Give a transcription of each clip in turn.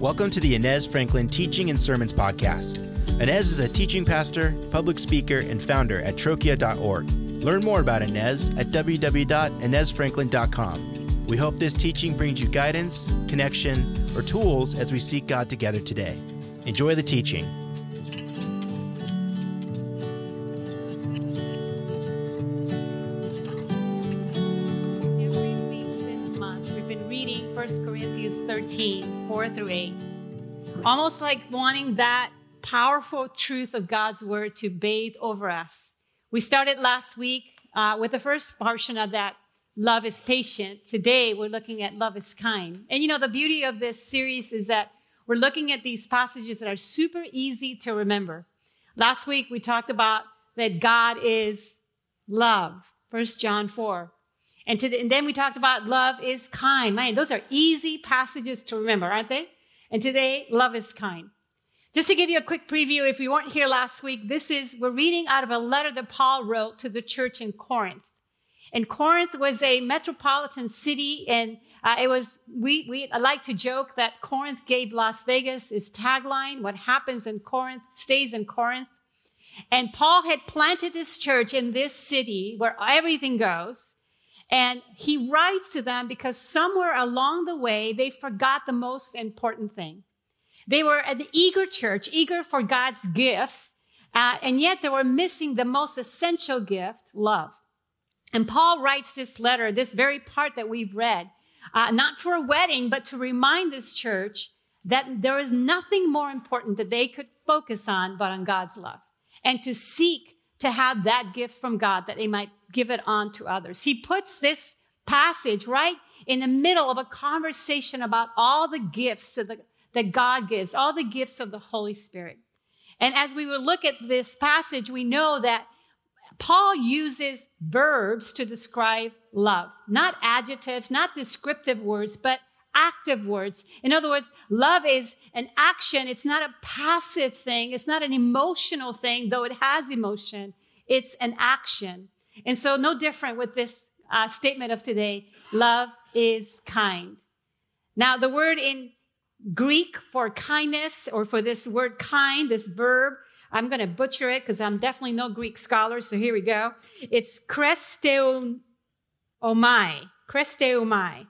Welcome to the Inez Franklin Teaching and Sermons Podcast. Inez is a teaching pastor, public speaker, and founder at trochia.org. Learn more about Inez at www.inezfranklin.com. We hope this teaching brings you guidance, connection, or tools as we seek God together today. Enjoy the teaching. Almost like wanting that powerful truth of God's word to bathe over us. We started last week uh, with the first portion of that love is patient. Today, we're looking at love is kind. And you know, the beauty of this series is that we're looking at these passages that are super easy to remember. Last week, we talked about that God is love, 1 John 4. And, to, and then we talked about love is kind. Man, those are easy passages to remember, aren't they? And today, love is kind. Just to give you a quick preview, if you weren't here last week, this is, we're reading out of a letter that Paul wrote to the church in Corinth. And Corinth was a metropolitan city, and uh, it was, we, we I like to joke that Corinth gave Las Vegas its tagline, what happens in Corinth stays in Corinth. And Paul had planted this church in this city where everything goes. And he writes to them because somewhere along the way, they forgot the most important thing. They were an eager church, eager for God's gifts, uh, and yet they were missing the most essential gift, love. And Paul writes this letter, this very part that we've read, uh, not for a wedding, but to remind this church that there is nothing more important that they could focus on but on God's love and to seek to have that gift from God that they might give it on to others. He puts this passage right in the middle of a conversation about all the gifts that, the, that God gives, all the gifts of the Holy Spirit. And as we will look at this passage, we know that Paul uses verbs to describe love, not adjectives, not descriptive words, but active words. In other words, love is an action. It's not a passive thing. It's not an emotional thing, though it has emotion. It's an action. And so no different with this uh, statement of today. Love is kind. Now, the word in Greek for kindness or for this word kind, this verb, I'm going to butcher it because I'm definitely no Greek scholar. So here we go. It's kresteomai. Kresteomai.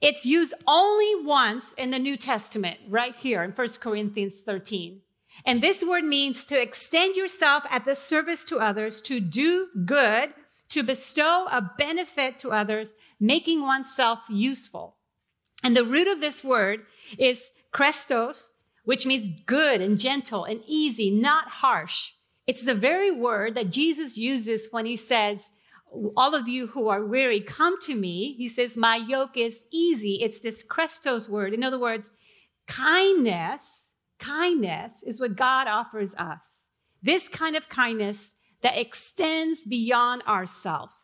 It's used only once in the New Testament, right here in 1 Corinthians 13. And this word means to extend yourself at the service to others, to do good, to bestow a benefit to others, making oneself useful. And the root of this word is krestos, which means good and gentle and easy, not harsh. It's the very word that Jesus uses when he says, all of you who are weary, come to me. He says, my yoke is easy. It's this krestos word. In other words, kindness, kindness is what God offers us. This kind of kindness that extends beyond ourselves.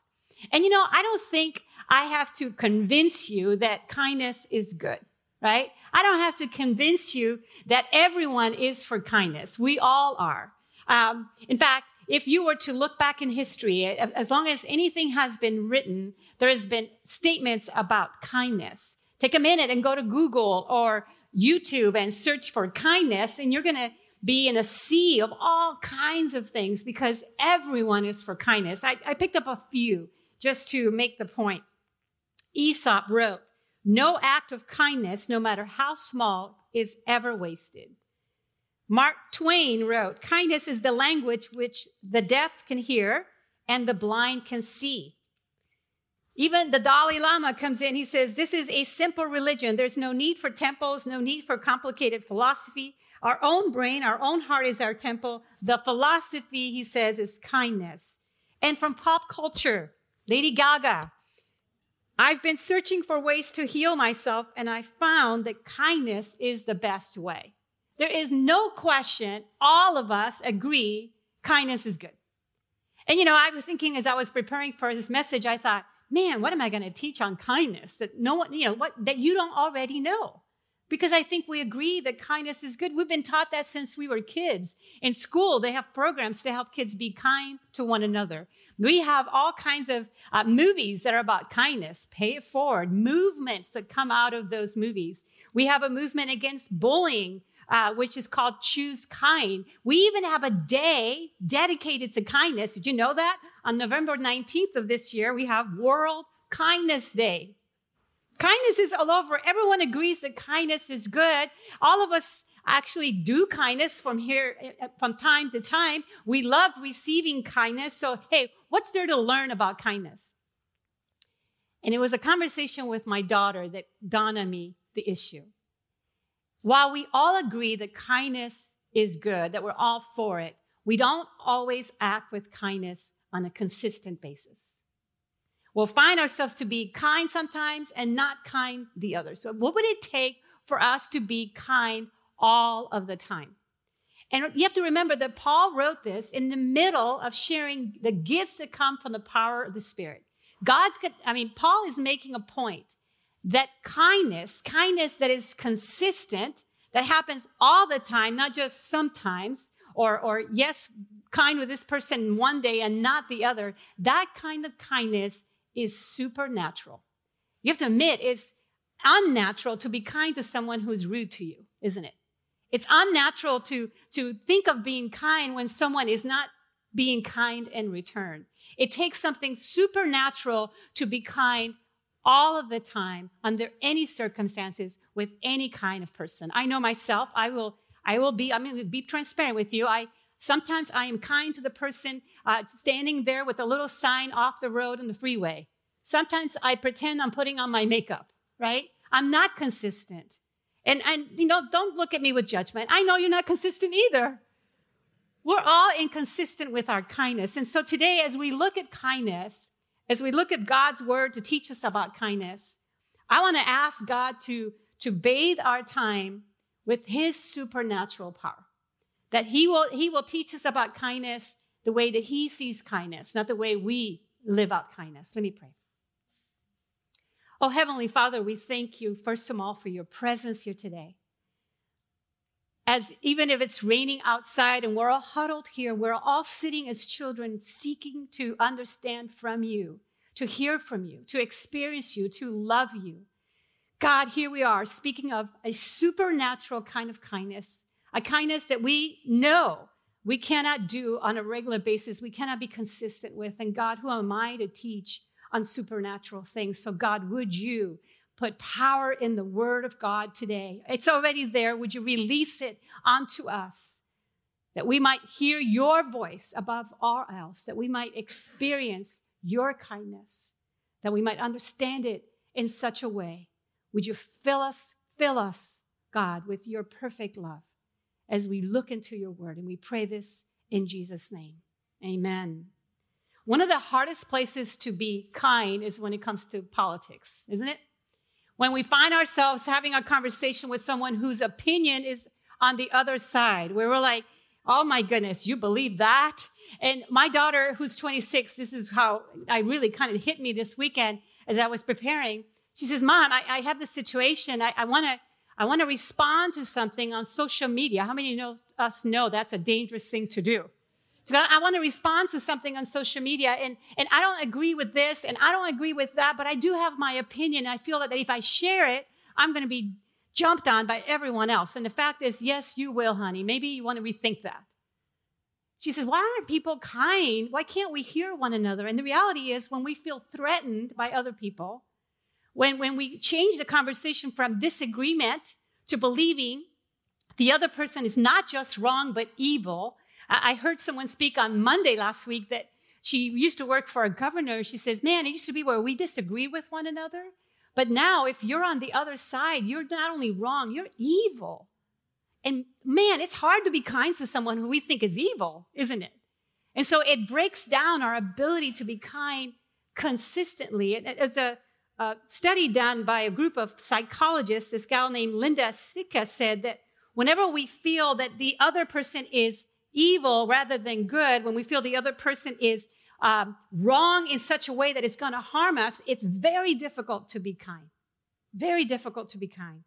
And you know, I don't think I have to convince you that kindness is good, right? I don't have to convince you that everyone is for kindness. We all are. Um, in fact, if you were to look back in history, as long as anything has been written, there has been statements about kindness. Take a minute and go to Google or YouTube and search for kindness, and you're going to be in a sea of all kinds of things because everyone is for kindness. I, I picked up a few just to make the point. Aesop wrote, No act of kindness, no matter how small, is ever wasted. Mark Twain wrote, Kindness is the language which the deaf can hear and the blind can see. Even the Dalai Lama comes in, he says, This is a simple religion. There's no need for temples, no need for complicated philosophy. Our own brain, our own heart is our temple. The philosophy, he says, is kindness. And from pop culture, Lady Gaga, I've been searching for ways to heal myself, and I found that kindness is the best way. There is no question. All of us agree kindness is good. And you know, I was thinking as I was preparing for this message, I thought, man, what am I going to teach on kindness that no one, you know, what, that you don't already know? because I think we agree that kindness is good. We've been taught that since we were kids. In school, they have programs to help kids be kind to one another. We have all kinds of uh, movies that are about kindness, pay it forward, movements that come out of those movies. We have a movement against bullying. Uh, which is called Choose Kind. We even have a day dedicated to kindness. Did you know that? On November 19th of this year, we have World Kindness Day. Kindness is all over. Everyone agrees that kindness is good. All of us actually do kindness from here, eh, from time to time. We love receiving kindness. So, hey, what's there to learn about kindness? And it was a conversation with my daughter that dawned on me the issue. While we all agree that kindness is good, that we're all for it, we don't always act with kindness on a consistent basis. We'll find ourselves to be kind sometimes and not kind the other. So, what would it take for us to be kind all of the time? And you have to remember that Paul wrote this in the middle of sharing the gifts that come from the power of the Spirit. God's, I mean, Paul is making a point that kindness, kindness that is consistent, that happens all the time, not just sometimes, or, or yes, kind with this person one day and not the other, that kind of kindness is supernatural. You have to admit it's unnatural to be kind to someone who's rude to you, isn't it? It's unnatural to, to think of being kind when someone is not being kind in return. It takes something supernatural to be kind all of the time under any circumstances with any kind of person. I know myself, I will, I will be, going to be transparent with you. I, Sometimes I am kind to the person uh, standing there with a little sign off the road on the freeway. Sometimes I pretend I'm putting on my makeup, right? I'm not consistent. And, and, you know, don't look at me with judgment. I know you're not consistent either. We're all inconsistent with our kindness. And so today, as we look at kindness, as we look at God's word to teach us about kindness, I want to ask God to, to bathe our time with his supernatural power that he will, he will teach us about kindness the way that he sees kindness, not the way we live out kindness. Let me pray. Oh, Heavenly Father, we thank you, first of all, for your presence here today. As even if it's raining outside and we're all huddled here, we're all sitting as children seeking to understand from you, to hear from you, to experience you, to love you. God, here we are speaking of a supernatural kind of kindness a kindness that we know we cannot do on a regular basis, we cannot be consistent with. And God, who am I to teach on supernatural things? So, God, would you put power in the word of God today? It's already there. Would you release it onto us? That we might hear your voice above all else, that we might experience your kindness, that we might understand it in such a way. Would you fill us, fill us, God, with your perfect love? as we look into your word. And we pray this in Jesus' name. Amen. One of the hardest places to be kind is when it comes to politics, isn't it? When we find ourselves having a conversation with someone whose opinion is on the other side, where we're like, oh my goodness, you believe that? And my daughter, who's 26, this is how I really kind of hit me this weekend as I was preparing. She says, Mom, I, I have this situation. I, want to I want to respond to something on social media. How many of us know that's a dangerous thing to do? So I want to respond to something on social media and, and I don't agree with this and I don't agree with that, but I do have my opinion. I feel that if I share it, I'm going to be jumped on by everyone else. And the fact is, yes, you will, honey. Maybe you want to rethink that. She says, why aren't people kind? Why can't we hear one another? And the reality is when we feel threatened by other people, when, when we change the conversation from disagreement to believing the other person is not just wrong, but evil. I heard someone speak on Monday last week that she used to work for a governor. She says, man, it used to be where we disagree with one another. But now, if you're on the other side, you're not only wrong, you're evil. And man, it's hard to be kind to someone who we think is evil, isn't it? And so it breaks down our ability to be kind consistently. It's a a study done by a group of psychologists, this gal named Linda Skitka said that whenever we feel that the other person is evil rather than good, when we feel the other person is um, wrong in such a way that it's going to harm us, it's very difficult to be kind. Very difficult to be kind.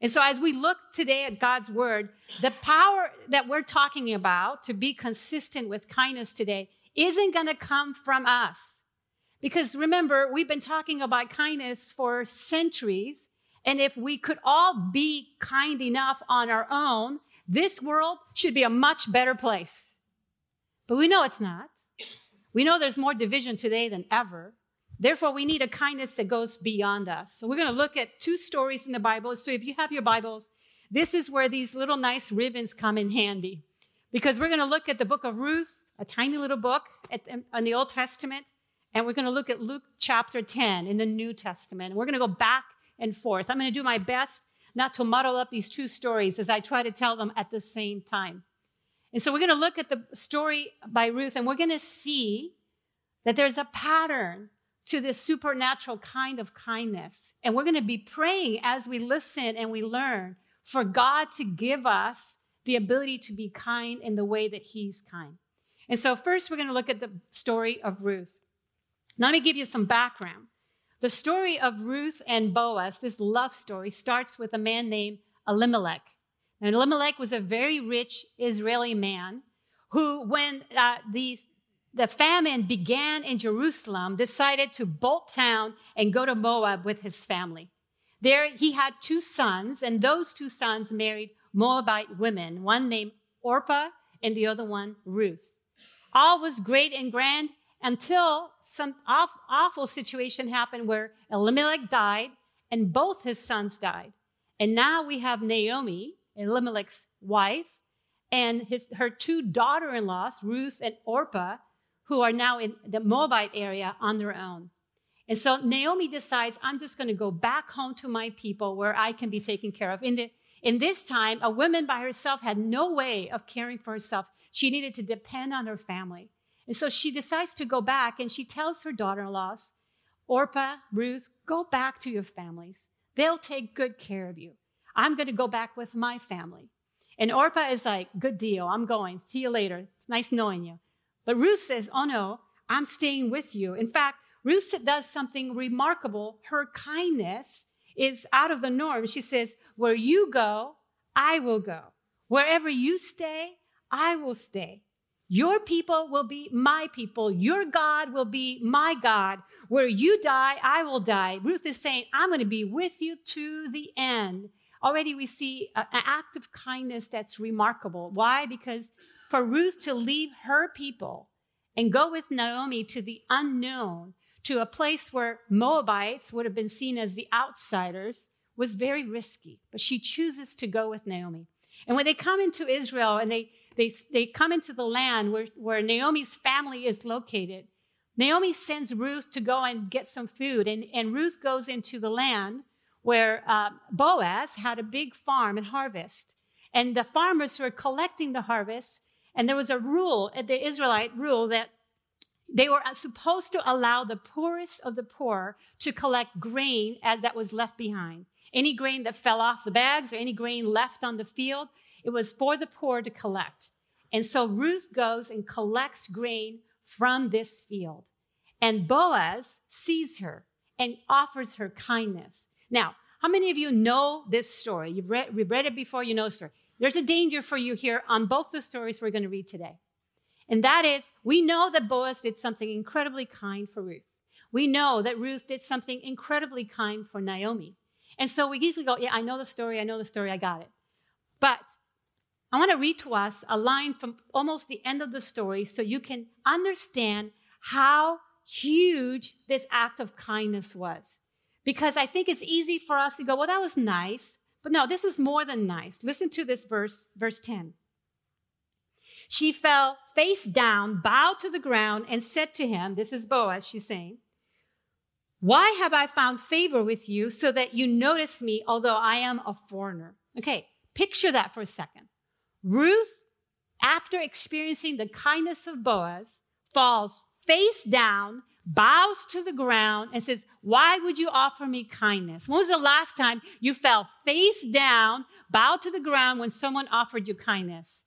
And so as we look today at God's word, the power that we're talking about to be consistent with kindness today isn't going to come from us. Because remember, we've been talking about kindness for centuries. And if we could all be kind enough on our own, this world should be a much better place. But we know it's not. We know there's more division today than ever. Therefore, we need a kindness that goes beyond us. So we're going to look at two stories in the Bible. So if you have your Bibles, this is where these little nice ribbons come in handy. Because we're going to look at the book of Ruth, a tiny little book in the Old Testament, and we're going to look at Luke chapter 10 in the New Testament. We're going to go back and forth. I'm going to do my best not to muddle up these two stories as I try to tell them at the same time. And so we're going to look at the story by Ruth and we're going to see that there's a pattern to this supernatural kind of kindness. And we're going to be praying as we listen and we learn for God to give us the ability to be kind in the way that He's kind. And so, first, we're going to look at the story of Ruth. Now, let me give you some background. The story of Ruth and Boaz, this love story, starts with a man named Elimelech. And Elimelech was a very rich Israeli man who, when uh, the the famine began in Jerusalem, decided to bolt town and go to Moab with his family. There he had two sons, and those two sons married Moabite women, one named Orpah and the other one Ruth. All was great and grand until some awful situation happened where Elimelech died and both his sons died. And now we have Naomi, Elimelech's wife, and his, her two daughter-in-laws, Ruth and Orpah, who are now in the Moabite area on their own. And so Naomi decides, I'm just going to go back home to my people where I can be taken care of. In, the, in this time, a woman by herself had no way of caring for herself. She needed to depend on her family. And so she decides to go back and she tells her daughter in laws, Orpah, Ruth, go back to your families. They'll take good care of you. I'm going to go back with my family. And Orpah is like, good deal. I'm going. See you later. It's nice knowing you. But Ruth says, Oh no, I'm staying with you. In fact, Ruth does something remarkable. Her kindness is out of the norm. She says, Where you go, I will go. Wherever you stay, I will stay. Your people will be my people. Your God will be my God. Where you die, I will die. Ruth is saying, I'm going to be with you to the end. Already we see an act of kindness that's remarkable. Why? Because for Ruth to leave her people and go with Naomi to the unknown, to a place where Moabites would have been seen as the outsiders, was very risky. But she chooses to go with Naomi. And when they come into Israel and they, they, they come into the land where, where Naomi's family is located, Naomi sends Ruth to go and get some food. And, and Ruth goes into the land where uh, Boaz had a big farm and harvest. And the farmers were collecting the harvest and there was a rule, uh, the Israelite rule, that they were uh, supposed to allow the poorest of the poor to collect grain as that was left behind. Any grain that fell off the bags or any grain left on the field, it was for the poor to collect. And so Ruth goes and collects grain from this field. And Boaz sees her and offers her kindness. Now, how many of you know this story? You've read, you've read it before, you know the story. There's a danger for you here on both the stories we're going to read today. And that is, we know that Boaz did something incredibly kind for Ruth. We know that Ruth did something incredibly kind for Naomi. And so we easily go, yeah, I know the story, I know the story, I got it. But I want to read to us a line from almost the end of the story so you can understand how huge this act of kindness was. Because I think it's easy for us to go, well, that was nice. But no, this was more than nice. Listen to this verse, verse 10. She fell face down, bowed to the ground, and said to him, This is Boaz, she's saying, Why have I found favor with you so that you notice me, although I am a foreigner? Okay, picture that for a second. Ruth, after experiencing the kindness of Boaz, falls face down, bows to the ground and says, why would you offer me kindness? When was the last time you fell face down, bowed to the ground when someone offered you kindness?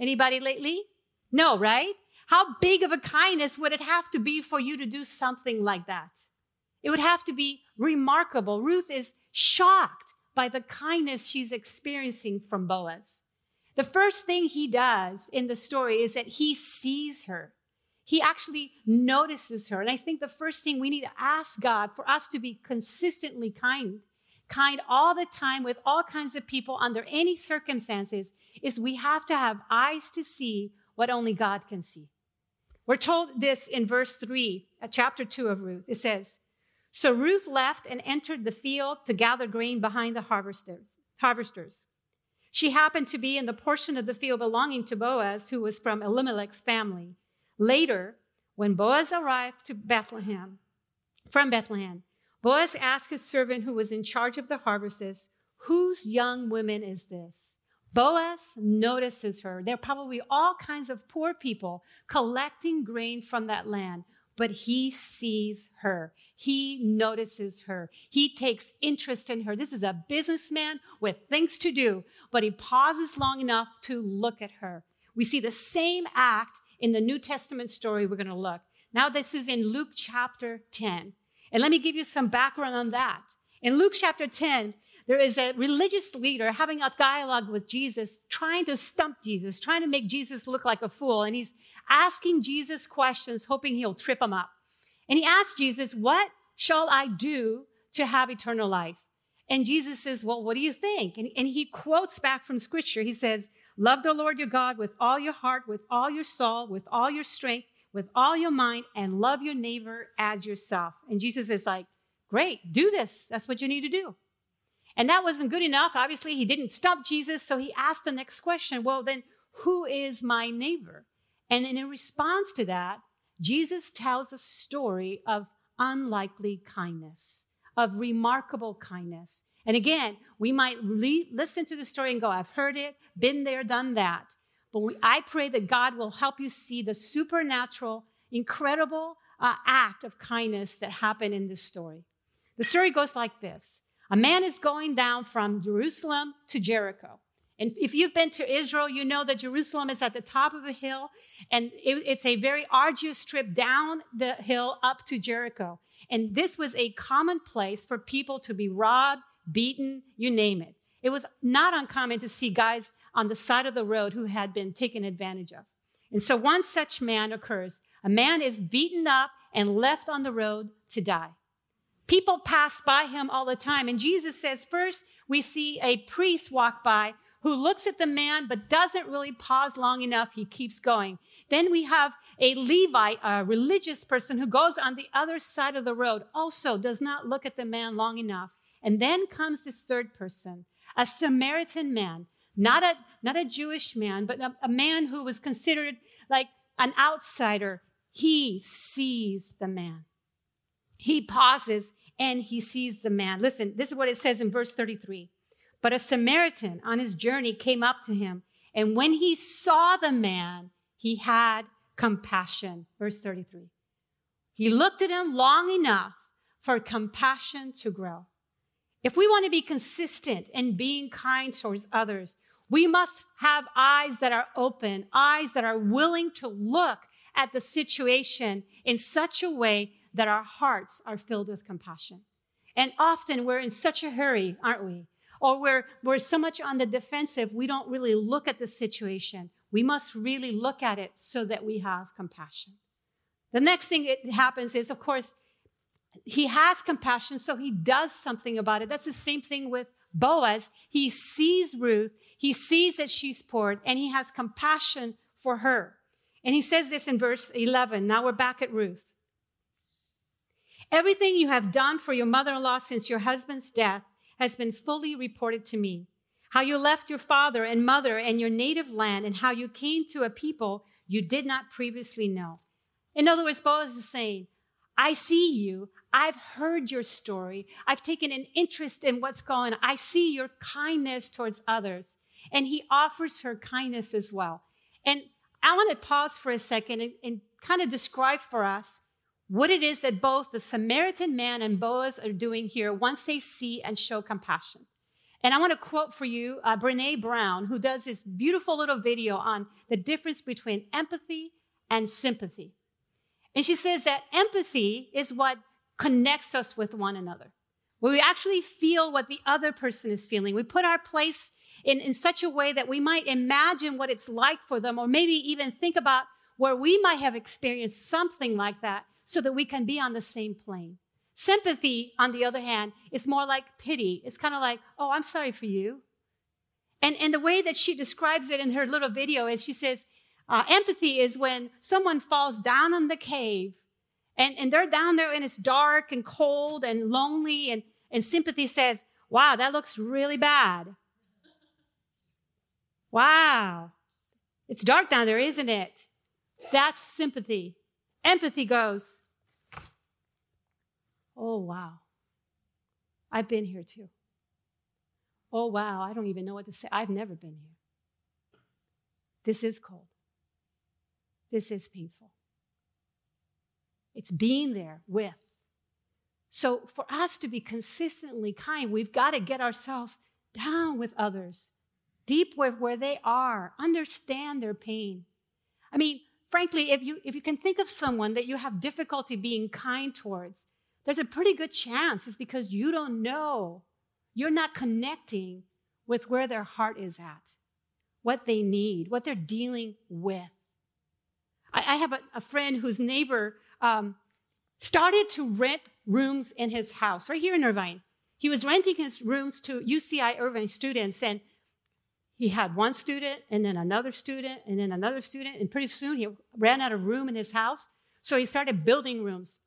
Anybody lately? No, right? How big of a kindness would it have to be for you to do something like that? It would have to be remarkable. Ruth is shocked by the kindness she's experiencing from Boaz. The first thing he does in the story is that he sees her. He actually notices her. And I think the first thing we need to ask God for us to be consistently kind, kind all the time with all kinds of people under any circumstances, is we have to have eyes to see what only God can see. We're told this in verse 3, uh, chapter 2 of Ruth. It says, So Ruth left and entered the field to gather grain behind the harvesters. She happened to be in the portion of the field belonging to Boaz, who was from Elimelech's family. Later, when Boaz arrived to Bethlehem, from Bethlehem, Boaz asked his servant who was in charge of the harvests, Whose young woman is this? Boaz notices her. There are probably all kinds of poor people collecting grain from that land but he sees her. He notices her. He takes interest in her. This is a businessman with things to do, but he pauses long enough to look at her. We see the same act in the New Testament story we're going to look. Now, this is in Luke chapter 10. And let me give you some background on that. In Luke chapter 10, there is a religious leader having a dialogue with Jesus, trying to stump Jesus, trying to make Jesus look like a fool. And he's asking Jesus questions, hoping he'll trip him up. And he asks Jesus, What shall I do to have eternal life? And Jesus says, Well, what do you think? And, and he quotes back from scripture. He says, Love the Lord your God with all your heart, with all your soul, with all your strength, with all your mind, and love your neighbor as yourself. And Jesus is like, Great, do this. That's what you need to do. And that wasn't good enough. Obviously, he didn't stop Jesus. So he asked the next question Well, then, who is my neighbor? And in response to that, Jesus tells a story of unlikely kindness, of remarkable kindness. And again, we might listen to the story and go, I've heard it, been there, done that. But we, I pray that God will help you see the supernatural, incredible uh, act of kindness that happened in this story. The story goes like this A man is going down from Jerusalem to Jericho. And if you've been to Israel, you know that Jerusalem is at the top of a hill, and it, it's a very arduous trip down the hill up to Jericho. And this was a common place for people to be robbed, beaten, you name it. It was not uncommon to see guys on the side of the road who had been taken advantage of. And so one such man occurs. A man is beaten up and left on the road to die. People pass by him all the time. And Jesus says, first, we see a priest walk by who looks at the man but doesn't really pause long enough. He keeps going. Then we have a Levite, a religious person who goes on the other side of the road, also does not look at the man long enough. And then comes this third person, a Samaritan man, not a, not a Jewish man, but a, a man who was considered like an outsider. He sees the man. He pauses and he sees the man. Listen, this is what it says in verse 33. But a Samaritan on his journey came up to him, and when he saw the man, he had compassion. Verse 33. He looked at him long enough for compassion to grow. If we want to be consistent in being kind towards others, we must have eyes that are open, eyes that are willing to look at the situation in such a way that our hearts are filled with compassion. And often we're in such a hurry, aren't we? or we're, we're so much on the defensive, we don't really look at the situation. We must really look at it so that we have compassion. The next thing that happens is, of course, he has compassion, so he does something about it. That's the same thing with Boaz. He sees Ruth, he sees that she's poor, and he has compassion for her. And he says this in verse 11. Now we're back at Ruth. Everything you have done for your mother in law since your husband's death, has been fully reported to me. How you left your father and mother and your native land and how you came to a people you did not previously know. In other words, Boaz is saying, I see you. I've heard your story. I've taken an interest in what's going on. I see your kindness towards others. And he offers her kindness as well. And I want to pause for a second and, and kind of describe for us what it is that both the Samaritan man and Boaz are doing here once they see and show compassion. And I want to quote for you uh, Brene Brown, who does this beautiful little video on the difference between empathy and sympathy. And she says that empathy is what connects us with one another. where we actually feel what the other person is feeling. We put our place in, in such a way that we might imagine what it's like for them, or maybe even think about where we might have experienced something like that so that we can be on the same plane. Sympathy, on the other hand, is more like pity. It's kind of like, oh, I'm sorry for you. And, and the way that she describes it in her little video is she says, uh, empathy is when someone falls down in the cave and, and they're down there and it's dark and cold and lonely and, and sympathy says, wow, that looks really bad. Wow. It's dark down there, isn't it? That's sympathy. Empathy goes, oh, wow. I've been here too. Oh, wow. I don't even know what to say. I've never been here. This is cold. This is painful. It's being there with. So, for us to be consistently kind, we've got to get ourselves down with others, deep with where they are, understand their pain. I mean, frankly, if you, if you can think of someone that you have difficulty being kind towards, there's a pretty good chance it's because you don't know. You're not connecting with where their heart is at, what they need, what they're dealing with. I, I have a, a, friend whose neighbor um, started to rent rooms in his house right here in Irvine. He was renting his rooms to UCI Irvine students, and he had one student, and then another student, and then another student, and pretty soon he ran out of room in his house. So he started building rooms.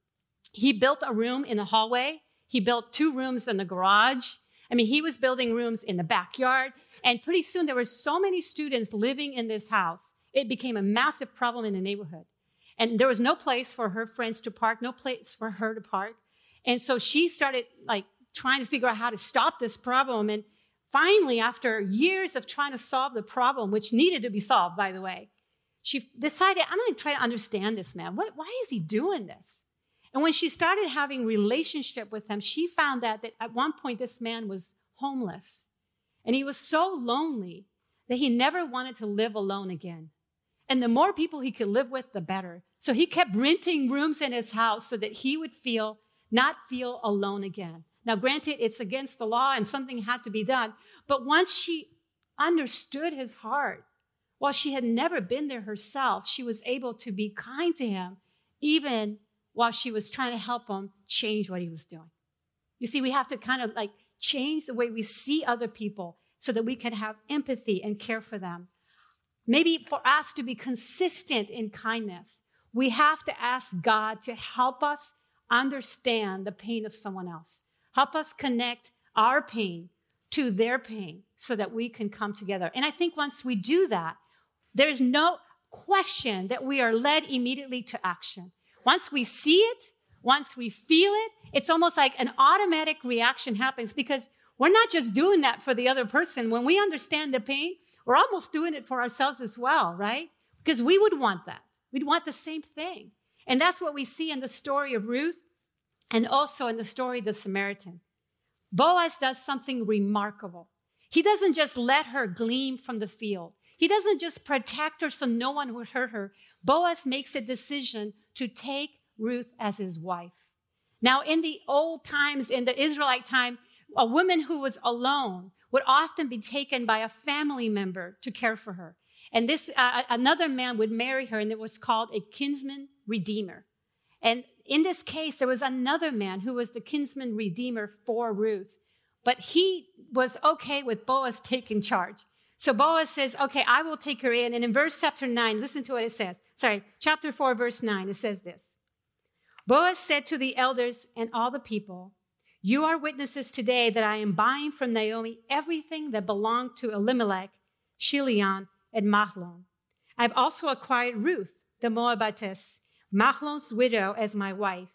He built a room in the hallway. He built two rooms in the garage. I mean, he was building rooms in the backyard. And pretty soon there were so many students living in this house. It became a massive problem in the neighborhood. And there was no place for her friends to park, no place for her to park. And so she started like trying to figure out how to stop this problem. And finally, after years of trying to solve the problem, which needed to be solved, by the way, she decided, I'm going to try to understand this man. What, why is he doing this? And when she started having relationship with him, she found that, that at one point this man was homeless. And he was so lonely that he never wanted to live alone again. And the more people he could live with, the better. So he kept renting rooms in his house so that he would feel, not feel alone again. Now, granted, it's against the law and something had to be done. But once she understood his heart, while she had never been there herself, she was able to be kind to him, even while she was trying to help him change what he was doing. You see, we have to kind of like change the way we see other people so that we can have empathy and care for them. Maybe for us to be consistent in kindness, we have to ask God to help us understand the pain of someone else. Help us connect our pain to their pain so that we can come together. And I think once we do that, there's no question that we are led immediately to action. Once we see it, once we feel it, it's almost like an automatic reaction happens because we're not just doing that for the other person. When we understand the pain, we're almost doing it for ourselves as well, right? Because we would want that. We'd want the same thing. And that's what we see in the story of Ruth and also in the story of the Samaritan. Boaz does something remarkable. He doesn't just let her glean from the field. He doesn't just protect her so no one would hurt her. Boaz makes a decision to take Ruth as his wife. Now, in the old times, in the Israelite time, a woman who was alone would often be taken by a family member to care for her. And this, uh, another man would marry her, and it was called a kinsman redeemer. And in this case, there was another man who was the kinsman redeemer for Ruth, but he was okay with Boaz taking charge. So Boaz says, okay, I will take her in. And in verse chapter 9, listen to what it says. Sorry, chapter 4, verse 9, it says this. Boaz said to the elders and all the people, You are witnesses today that I am buying from Naomi everything that belonged to Elimelech, Chilion, and Mahlon. I've also acquired Ruth, the Moabitess, Mahlon's widow, as my wife,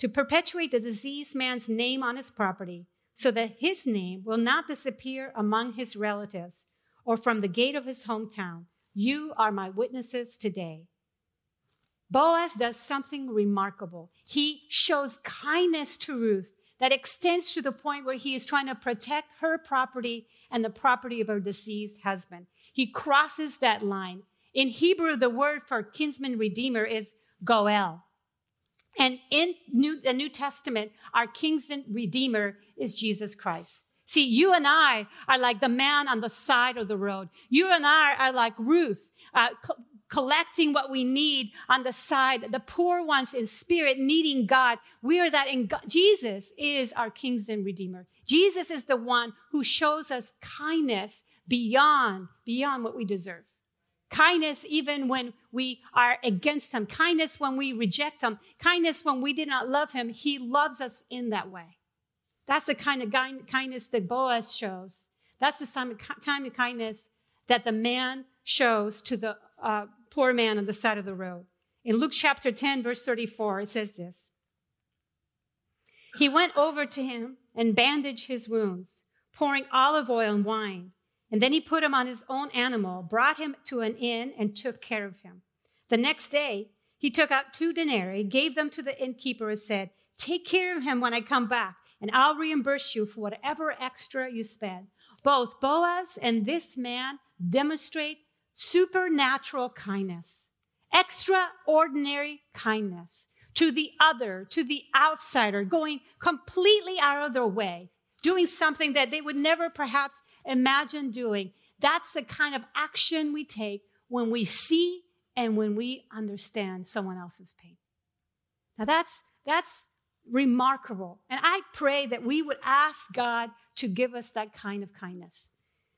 to perpetuate the diseased man's name on his property, so that his name will not disappear among his relatives or from the gate of his hometown. You are my witnesses today. Boaz does something remarkable. He shows kindness to Ruth that extends to the point where he is trying to protect her property and the property of her deceased husband. He crosses that line. In Hebrew, the word for kinsman redeemer is goel. And in New, the New Testament, our King and Redeemer is Jesus Christ. See, you and I are like the man on the side of the road. You and I are like Ruth, uh, co- collecting what we need on the side, the poor ones in spirit needing God. We are that in God. Jesus is our Kings and Redeemer. Jesus is the one who shows us kindness beyond, beyond what we deserve. Kindness even when we are against him. Kindness when we reject him. Kindness when we did not love him. He loves us in that way. That's the kind of kindness that Boaz shows. That's the time of kindness that the man shows to the uh, poor man on the side of the road. In Luke chapter 10, verse 34, it says this He went over to him and bandaged his wounds, pouring olive oil and wine. And then he put him on his own animal, brought him to an inn, and took care of him. The next day, he took out two denarii, gave them to the innkeeper, and said, Take care of him when I come back, and I'll reimburse you for whatever extra you spend. Both Boaz and this man demonstrate supernatural kindness, extraordinary kindness to the other, to the outsider, going completely out of their way, doing something that they would never perhaps imagine doing. That's the kind of action we take when we see and when we understand someone else's pain. Now that's, that's remarkable. And I pray that we would ask God to give us that kind of kindness.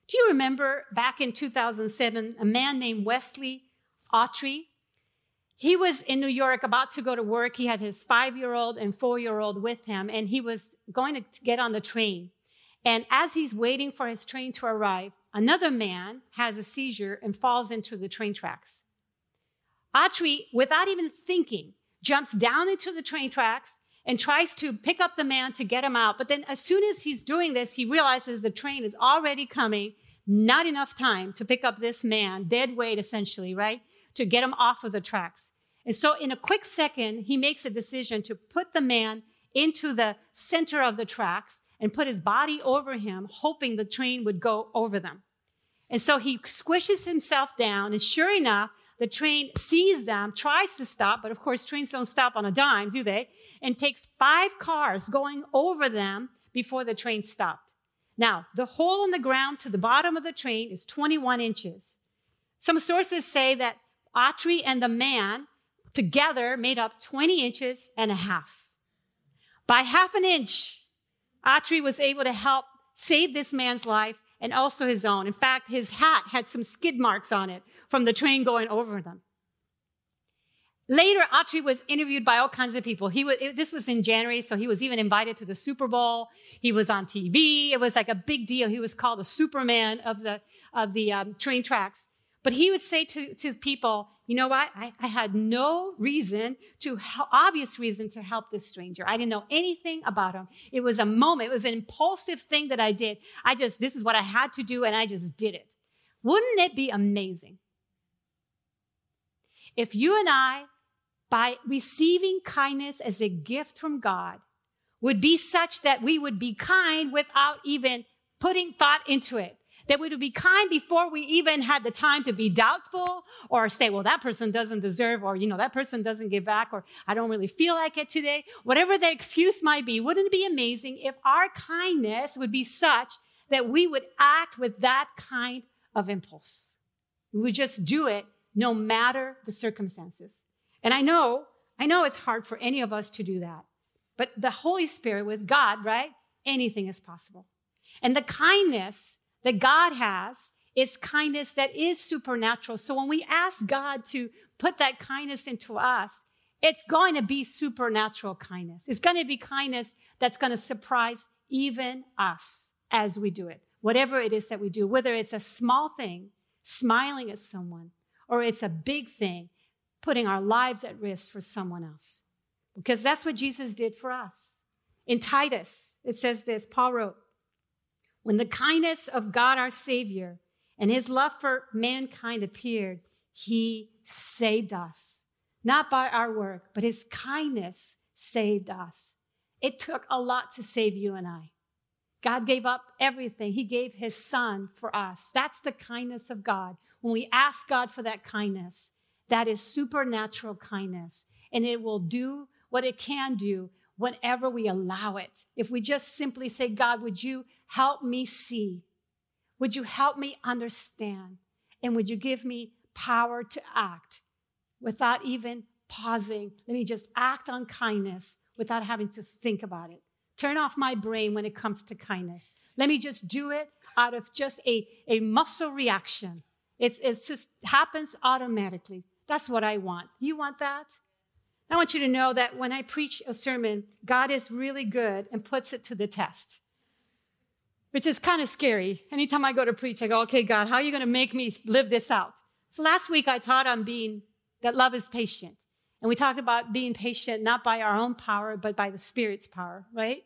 Do you remember back in 2007, a man named Wesley Autrey? He was in New York about to go to work. He had his five year old and four year old with him, and he was going to get on the train. And as he's waiting for his train to arrive, another man has a seizure and falls into the train tracks. Autrey, without even thinking, jumps down into the train tracks and tries to pick up the man to get him out. But then as soon as he's doing this, he realizes the train is already coming. Not enough time to pick up this man, dead weight essentially, right? To get him off of the tracks. And so in a quick second, he makes a decision to put the man into the center of the tracks and put his body over him, hoping the train would go over them. And so he squishes himself down, and sure enough, the train sees them, tries to stop, but of course, trains don't stop on a dime, do they? And takes five cars going over them before the train stopped. Now, the hole in the ground to the bottom of the train is 21 inches. Some sources say that Autrey and the man together made up 20 inches and a half. By half an inch, Autrey was able to help save this man's life and also his own. In fact, his hat had some skid marks on it from the train going over them. Later, Autrey was interviewed by all kinds of people. He was, it, this was in January, so he was even invited to the Super Bowl. He was on TV. It was like a big deal. He was called the Superman of the, of the um, train tracks. But he would say to, to people, you know what? I, I had no reason to, obvious reason to help this stranger. I didn't know anything about him. It was a moment. It was an impulsive thing that I did. I just, this is what I had to do and I just did it. Wouldn't it be amazing if you and I, by receiving kindness as a gift from God, would be such that we would be kind without even putting thought into it? that we would be kind before we even had the time to be doubtful or say, well, that person doesn't deserve, or, you know, that person doesn't give back, or I don't really feel like it today. Whatever the excuse might be, wouldn't it be amazing if our kindness would be such that we would act with that kind of impulse? We would just do it no matter the circumstances. And I know, I know it's hard for any of us to do that. But the Holy Spirit with God, right? Anything is possible. And the kindness that God has is kindness that is supernatural. So when we ask God to put that kindness into us, it's going to be supernatural kindness. It's going to be kindness that's going to surprise even us as we do it. Whatever it is that we do, whether it's a small thing, smiling at someone, or it's a big thing, putting our lives at risk for someone else. Because that's what Jesus did for us. In Titus, it says this Paul wrote, when the kindness of God our Savior and his love for mankind appeared, he saved us. Not by our work, but his kindness saved us. It took a lot to save you and I. God gave up everything. He gave his son for us. That's the kindness of God. When we ask God for that kindness, that is supernatural kindness, and it will do what it can do whenever we allow it. If we just simply say, God, would you help me see? Would you help me understand? And would you give me power to act without even pausing? Let me just act on kindness without having to think about it. Turn off my brain when it comes to kindness. Let me just do it out of just a, a muscle reaction. It's, it just happens automatically. That's what I want. You want that? I want you to know that when I preach a sermon, God is really good and puts it to the test, which is kind of scary. Anytime I go to preach, I go, okay, God, how are you going to make me live this out? So last week I taught on being, that love is patient. And we talked about being patient, not by our own power, but by the Spirit's power, right?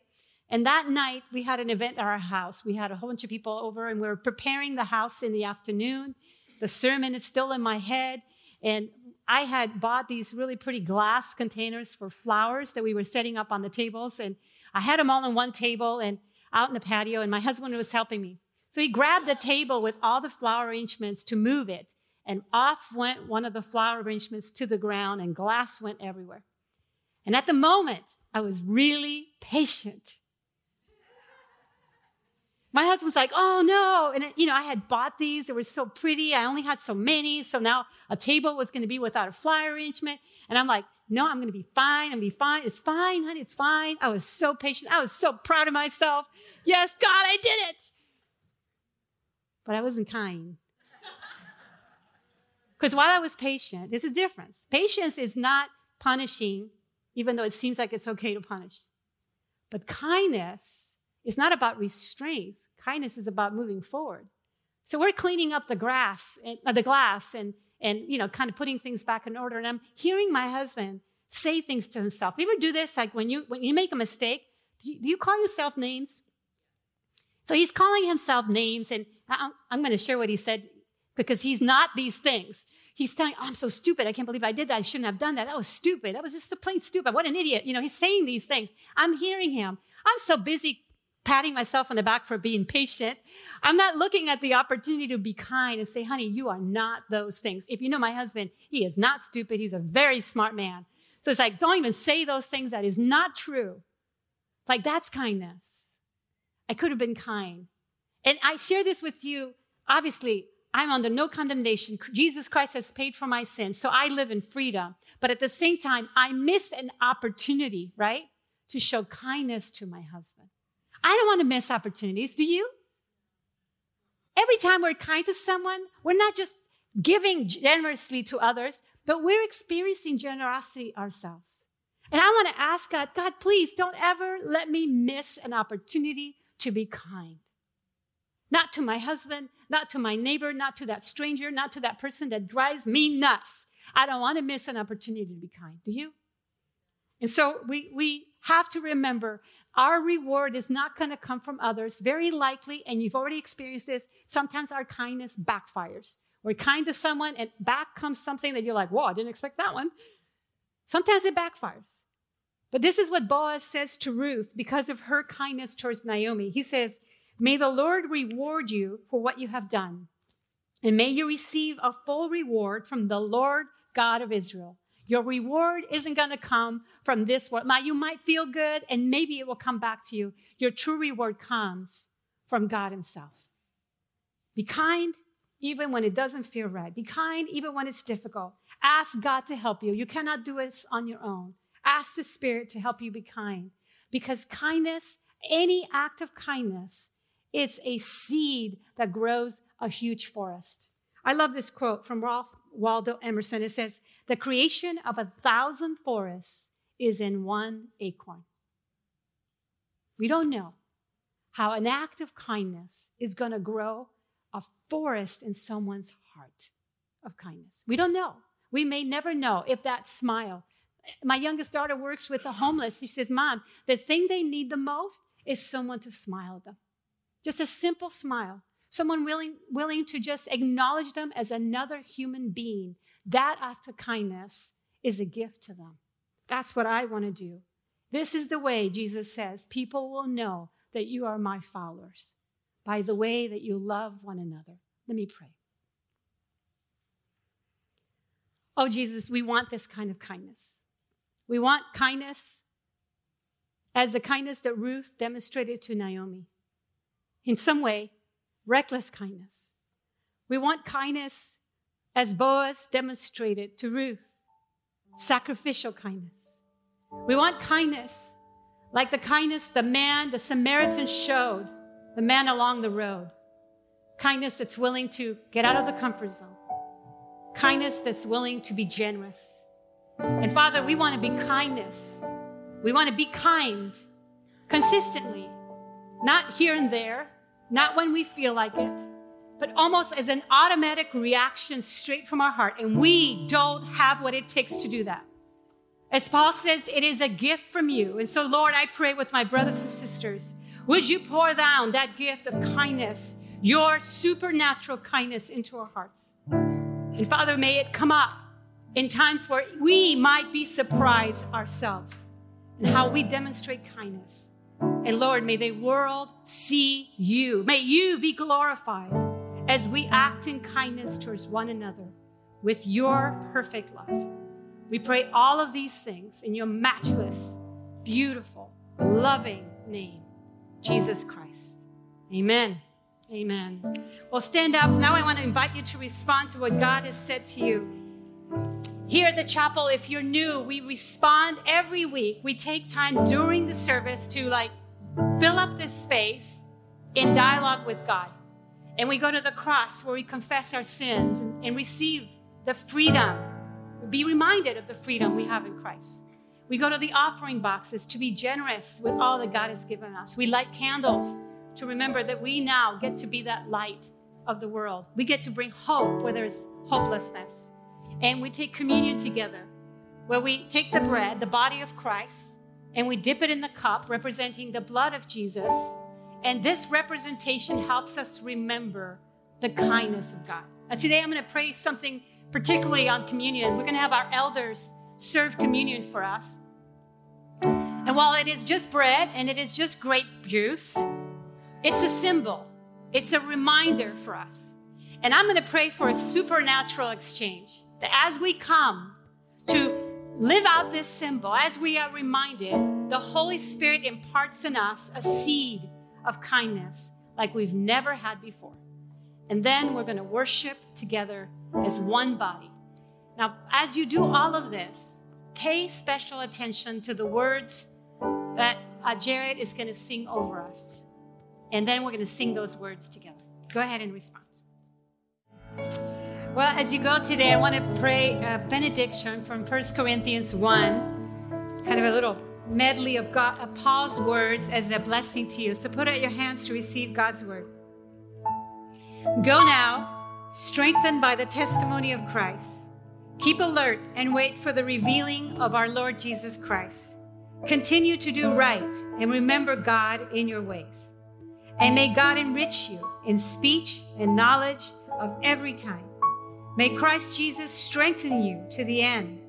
And that night we had an event at our house. We had a whole bunch of people over and we were preparing the house in the afternoon. The sermon is still in my head. And I had bought these really pretty glass containers for flowers that we were setting up on the tables. And I had them all on one table and out in the patio, and my husband was helping me. So he grabbed the table with all the flower arrangements to move it. And off went one of the flower arrangements to the ground, and glass went everywhere. And at the moment, I was really patient my husband's like, oh no. And, you know, I had bought these. They were so pretty. I only had so many. So now a table was going to be without a flower arrangement. And I'm like, no, I'm going to be fine. I'm going to be fine. It's fine, honey. It's fine. I was so patient. I was so proud of myself. Yes, God, I did it. But I wasn't kind. Because while I was patient, there's a difference. Patience is not punishing, even though it seems like it's okay to punish. But kindness it's not about restraint. Kindness is about moving forward. So we're cleaning up the grass, and, uh, the glass, and and you know, kind of putting things back in order. And I'm hearing my husband say things to himself. You ever do this? Like when you when you make a mistake, do you, do you call yourself names? So he's calling himself names, and I'm, I'm going to share what he said because he's not these things. He's telling, oh, I'm so stupid. I can't believe I did that. I shouldn't have done that. That was stupid. That was just so plain stupid. What an idiot. You know, he's saying these things. I'm hearing him. I'm so busy patting myself on the back for being patient. I'm not looking at the opportunity to be kind and say, honey, you are not those things. If you know my husband, he is not stupid. He's a very smart man. So it's like, don't even say those things that is not true. It's like, that's kindness. I could have been kind. And I share this with you. Obviously, I'm under no condemnation. Jesus Christ has paid for my sins. So I live in freedom. But at the same time, I missed an opportunity, right? To show kindness to my husband. I don't want to miss opportunities. Do you? Every time we're kind to someone, we're not just giving generously to others, but we're experiencing generosity ourselves. And I want to ask God, God, please don't ever let me miss an opportunity to be kind. Not to my husband, not to my neighbor, not to that stranger, not to that person that drives me nuts. I don't want to miss an opportunity to be kind. Do you? And so we, we have to remember our reward is not going to come from others. Very likely, and you've already experienced this, sometimes our kindness backfires. We're kind to someone and back comes something that you're like, whoa, I didn't expect that one. Sometimes it backfires. But this is what Boaz says to Ruth because of her kindness towards Naomi. He says, May the Lord reward you for what you have done, and may you receive a full reward from the Lord God of Israel. Your reward isn't going to come from this world. Now you might feel good and maybe it will come back to you. Your true reward comes from God Himself. Be kind even when it doesn't feel right. Be kind even when it's difficult. Ask God to help you. You cannot do it on your own. Ask the Spirit to help you be kind because kindness, any act of kindness, it's a seed that grows a huge forest. I love this quote from Ralph Waldo Emerson. It says, the creation of a thousand forests is in one acorn. We don't know how an act of kindness is going to grow a forest in someone's heart of kindness. We don't know. We may never know if that smile. My youngest daughter works with the homeless. She says, Mom, the thing they need the most is someone to smile at them. Just a simple smile. Someone willing, willing to just acknowledge them as another human being that act of kindness is a gift to them. That's what I want to do. This is the way Jesus says people will know that you are my followers by the way that you love one another. Let me pray. Oh, Jesus, we want this kind of kindness. We want kindness as the kindness that Ruth demonstrated to Naomi. In some way, reckless kindness. We want kindness as Boaz demonstrated to Ruth, sacrificial kindness. We want kindness like the kindness the man, the Samaritan showed, the man along the road. Kindness that's willing to get out of the comfort zone. Kindness that's willing to be generous. And Father, we want to be kindness. We want to be kind consistently, not here and there, not when we feel like it, but almost as an automatic reaction straight from our heart. And we don't have what it takes to do that. As Paul says, it is a gift from you. And so, Lord, I pray with my brothers and sisters, would you pour down that gift of kindness, your supernatural kindness into our hearts? And Father, may it come up in times where we might be surprised ourselves and how we demonstrate kindness. And Lord, may the world see you. May you be glorified as we act in kindness towards one another with your perfect love. We pray all of these things in your matchless, beautiful, loving name, Jesus Christ. Amen. Amen. Well, stand up. Now I want to invite you to respond to what God has said to you. Here at the chapel, if you're new, we respond every week. We take time during the service to like fill up this space in dialogue with God. And we go to the cross where we confess our sins and, receive the freedom be reminded of the freedom we have in Christ. We go to the offering boxes to be generous with all that God has given us. We light candles to remember that we now get to be that light of the world. We get to bring hope where there's hopelessness. And we take communion together, where we take the bread, the body of Christ, and we dip it in the cup representing the blood of Jesus. And this representation helps us remember the kindness of God. Now, today I'm going to pray something particularly on communion. We're going to have our elders serve communion for us. And while it is just bread and it is just grape juice, it's a symbol, it's a reminder for us. And I'm going to pray for a supernatural exchange that as we come to live out this symbol, as we are reminded, the Holy Spirit imparts in us a seed of kindness like we've never had before. And then we're going to worship together as one body. Now, as you do all of this, pay special attention to the words that uh, Jared is going to sing over us. And then we're going to sing those words together. Go ahead and respond. Well, as you go today, I want to pray a benediction from 1 Corinthians 1, kind of a little medley of, God, of Paul's words as a blessing to you. So put out your hands to receive God's word. Go now strengthened by the testimony of Christ. Keep alert and wait for the revealing of our Lord Jesus Christ. Continue to do right and remember God in your ways. And may God enrich you in speech and knowledge of every kind. May Christ Jesus strengthen you to the end.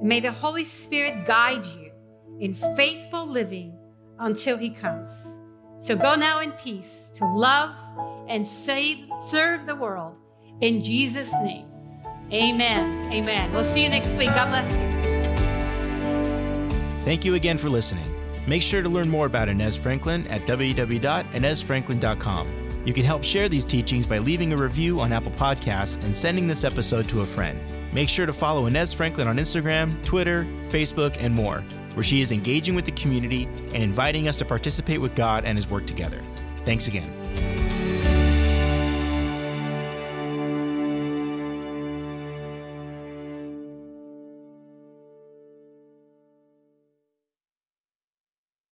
And may the Holy Spirit guide you in faithful living until he comes. So go now in peace to love and save, serve the world in Jesus' name. Amen. Amen. We'll see you next week. God bless you. Thank you again for listening. Make sure to learn more about Inez Franklin at www.inezfranklin.com. You can help share these teachings by leaving a review on Apple Podcasts and sending this episode to a friend. Make sure to follow Inez Franklin on Instagram, Twitter, Facebook, and more, where she is engaging with the community and inviting us to participate with God and His work together. Thanks again.